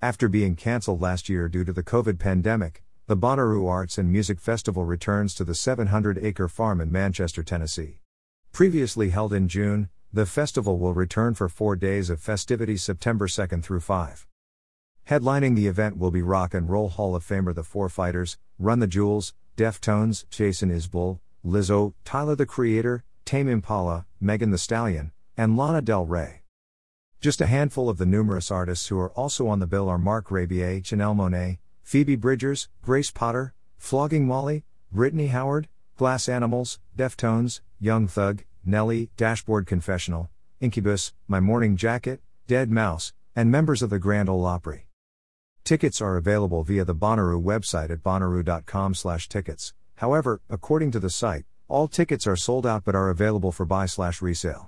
After being cancelled last year due to the COVID pandemic, the Bonnaroo Arts and Music Festival returns to the 700 acre farm in Manchester, Tennessee. Previously held in June, the festival will return for four days of festivities September 2nd through 5. Headlining the event will be Rock and Roll Hall of Famer The Foo Fighters, Run the Jewels, Deftones, Jason Isbell, Lizzo, Tyler the Creator, Tame Impala, Megan Thee Stallion, and Lana Del Rey. Just a handful of the numerous artists who are also on the bill are Marc Rebillet, Janelle Monáe, Phoebe Bridgers, Grace Potter, Flogging Molly, Brittany Howard, Glass Animals, Deftones, Young Thug, Nelly, Dashboard Confessional, Incubus, My Morning Jacket, Deadmau5, and members of the Grand Ole Opry. Tickets are available via the Bonnaroo website at bonnaroo.com/tickets. However, according to the site, all tickets are sold out but are available for buy/resale.